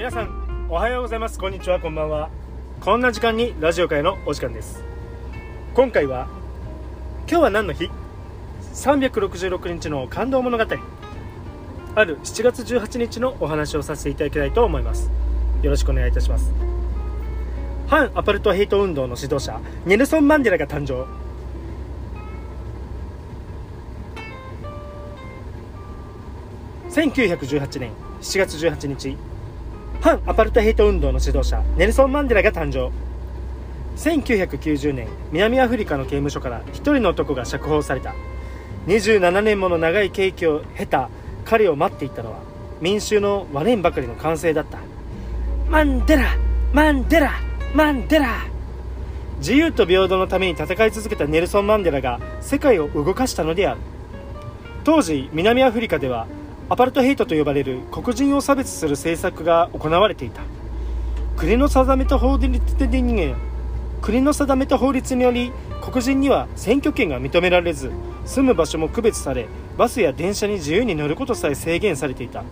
皆さんおはようございます。こんにちは。こんばんは。こんな時間にラジオ界のお時間です。今回は今日は何の日？366日の感動物語。ある7月18日のお話をさせていただきたいと思います。よろしくお願いいたします。反アパルトヘイト運動の指導者ネルソン・マンデラが誕生。1918年7月18日反アパルトヘイト運動の指導者ネルソン・マンデラが誕生。1990年南アフリカの刑務所から一人の男が釈放された。27年もの長い刑期を経た彼を待っていたのは民衆の割れんばかりの歓声だった。マンデラマンデラマンデラ。自由と平等のために戦い続けたネルソン・マンデラが世界を動かしたのである。当時南アフリカではアパルトヘイトと呼ばれる黒人を差別する政策が行われていた。国の定めた法律で国の定めた法律により黒人には選挙権が認められず住む場所も区別されバスや電車に自由に乗ることさえ制限されていた。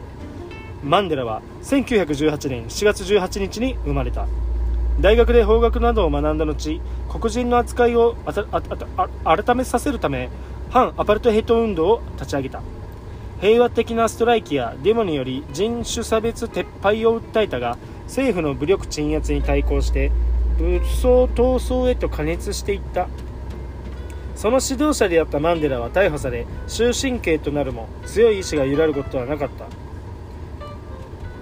マンデラは1918年7月18日に生まれた。大学で法学などを学んだ後黒人の扱いを改めさせるため反アパルトヘイト運動を立ち上げた。平和的なストライキやデモにより人種差別撤廃を訴えたが政府の武力鎮圧に対抗して武装闘争へと加熱していった。その指導者であったマンデラは逮捕され終身刑となるも強い意志が揺らることはなかった。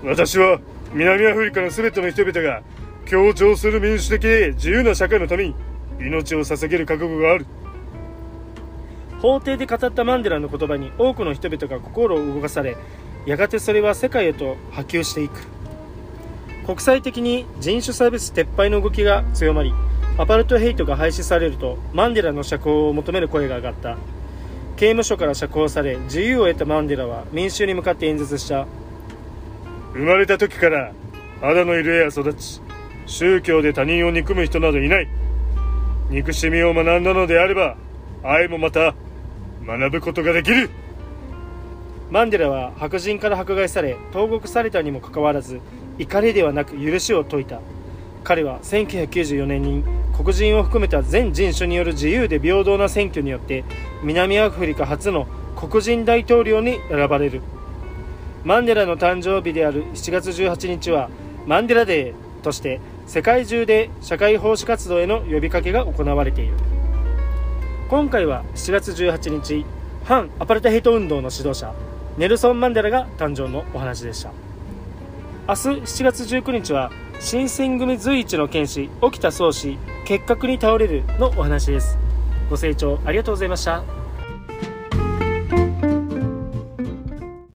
私は南アフリカの全ての人々が協調する民主的自由な社会のために命を捧げる覚悟がある。法廷で語ったマンデラの言葉に多くの人々が心を動かされやがてそれは世界へと波及していく。国際的に人種差別撤廃の動きが強まりアパルトヘイトが廃止されるとマンデラの釈放を求める声が上がった。刑務所から釈放され自由を得たマンデラは民衆に向かって演説した。生まれた時から肌の色や育ち宗教で他人を憎む人などいない。憎しみを学んだのであれば愛もまた学ぶことができる。マンデラは白人から迫害され投獄されたにもかかわらず怒りではなく許しを説いた。彼は1994年に黒人を含めた全人種による自由で平等な選挙によって南アフリカ初の黒人大統領に選ばれる。マンデラの誕生日である7月18日はマンデラデーとして世界中で社会奉仕活動への呼びかけが行われている。今回は7月18日反アパルトヘイト運動の指導者ネルソン・マンデラが誕生のお話でした。明日7月19日は新選組随一の剣士沖田総司結核に倒れるのお話です。ご清聴ありがとうございました。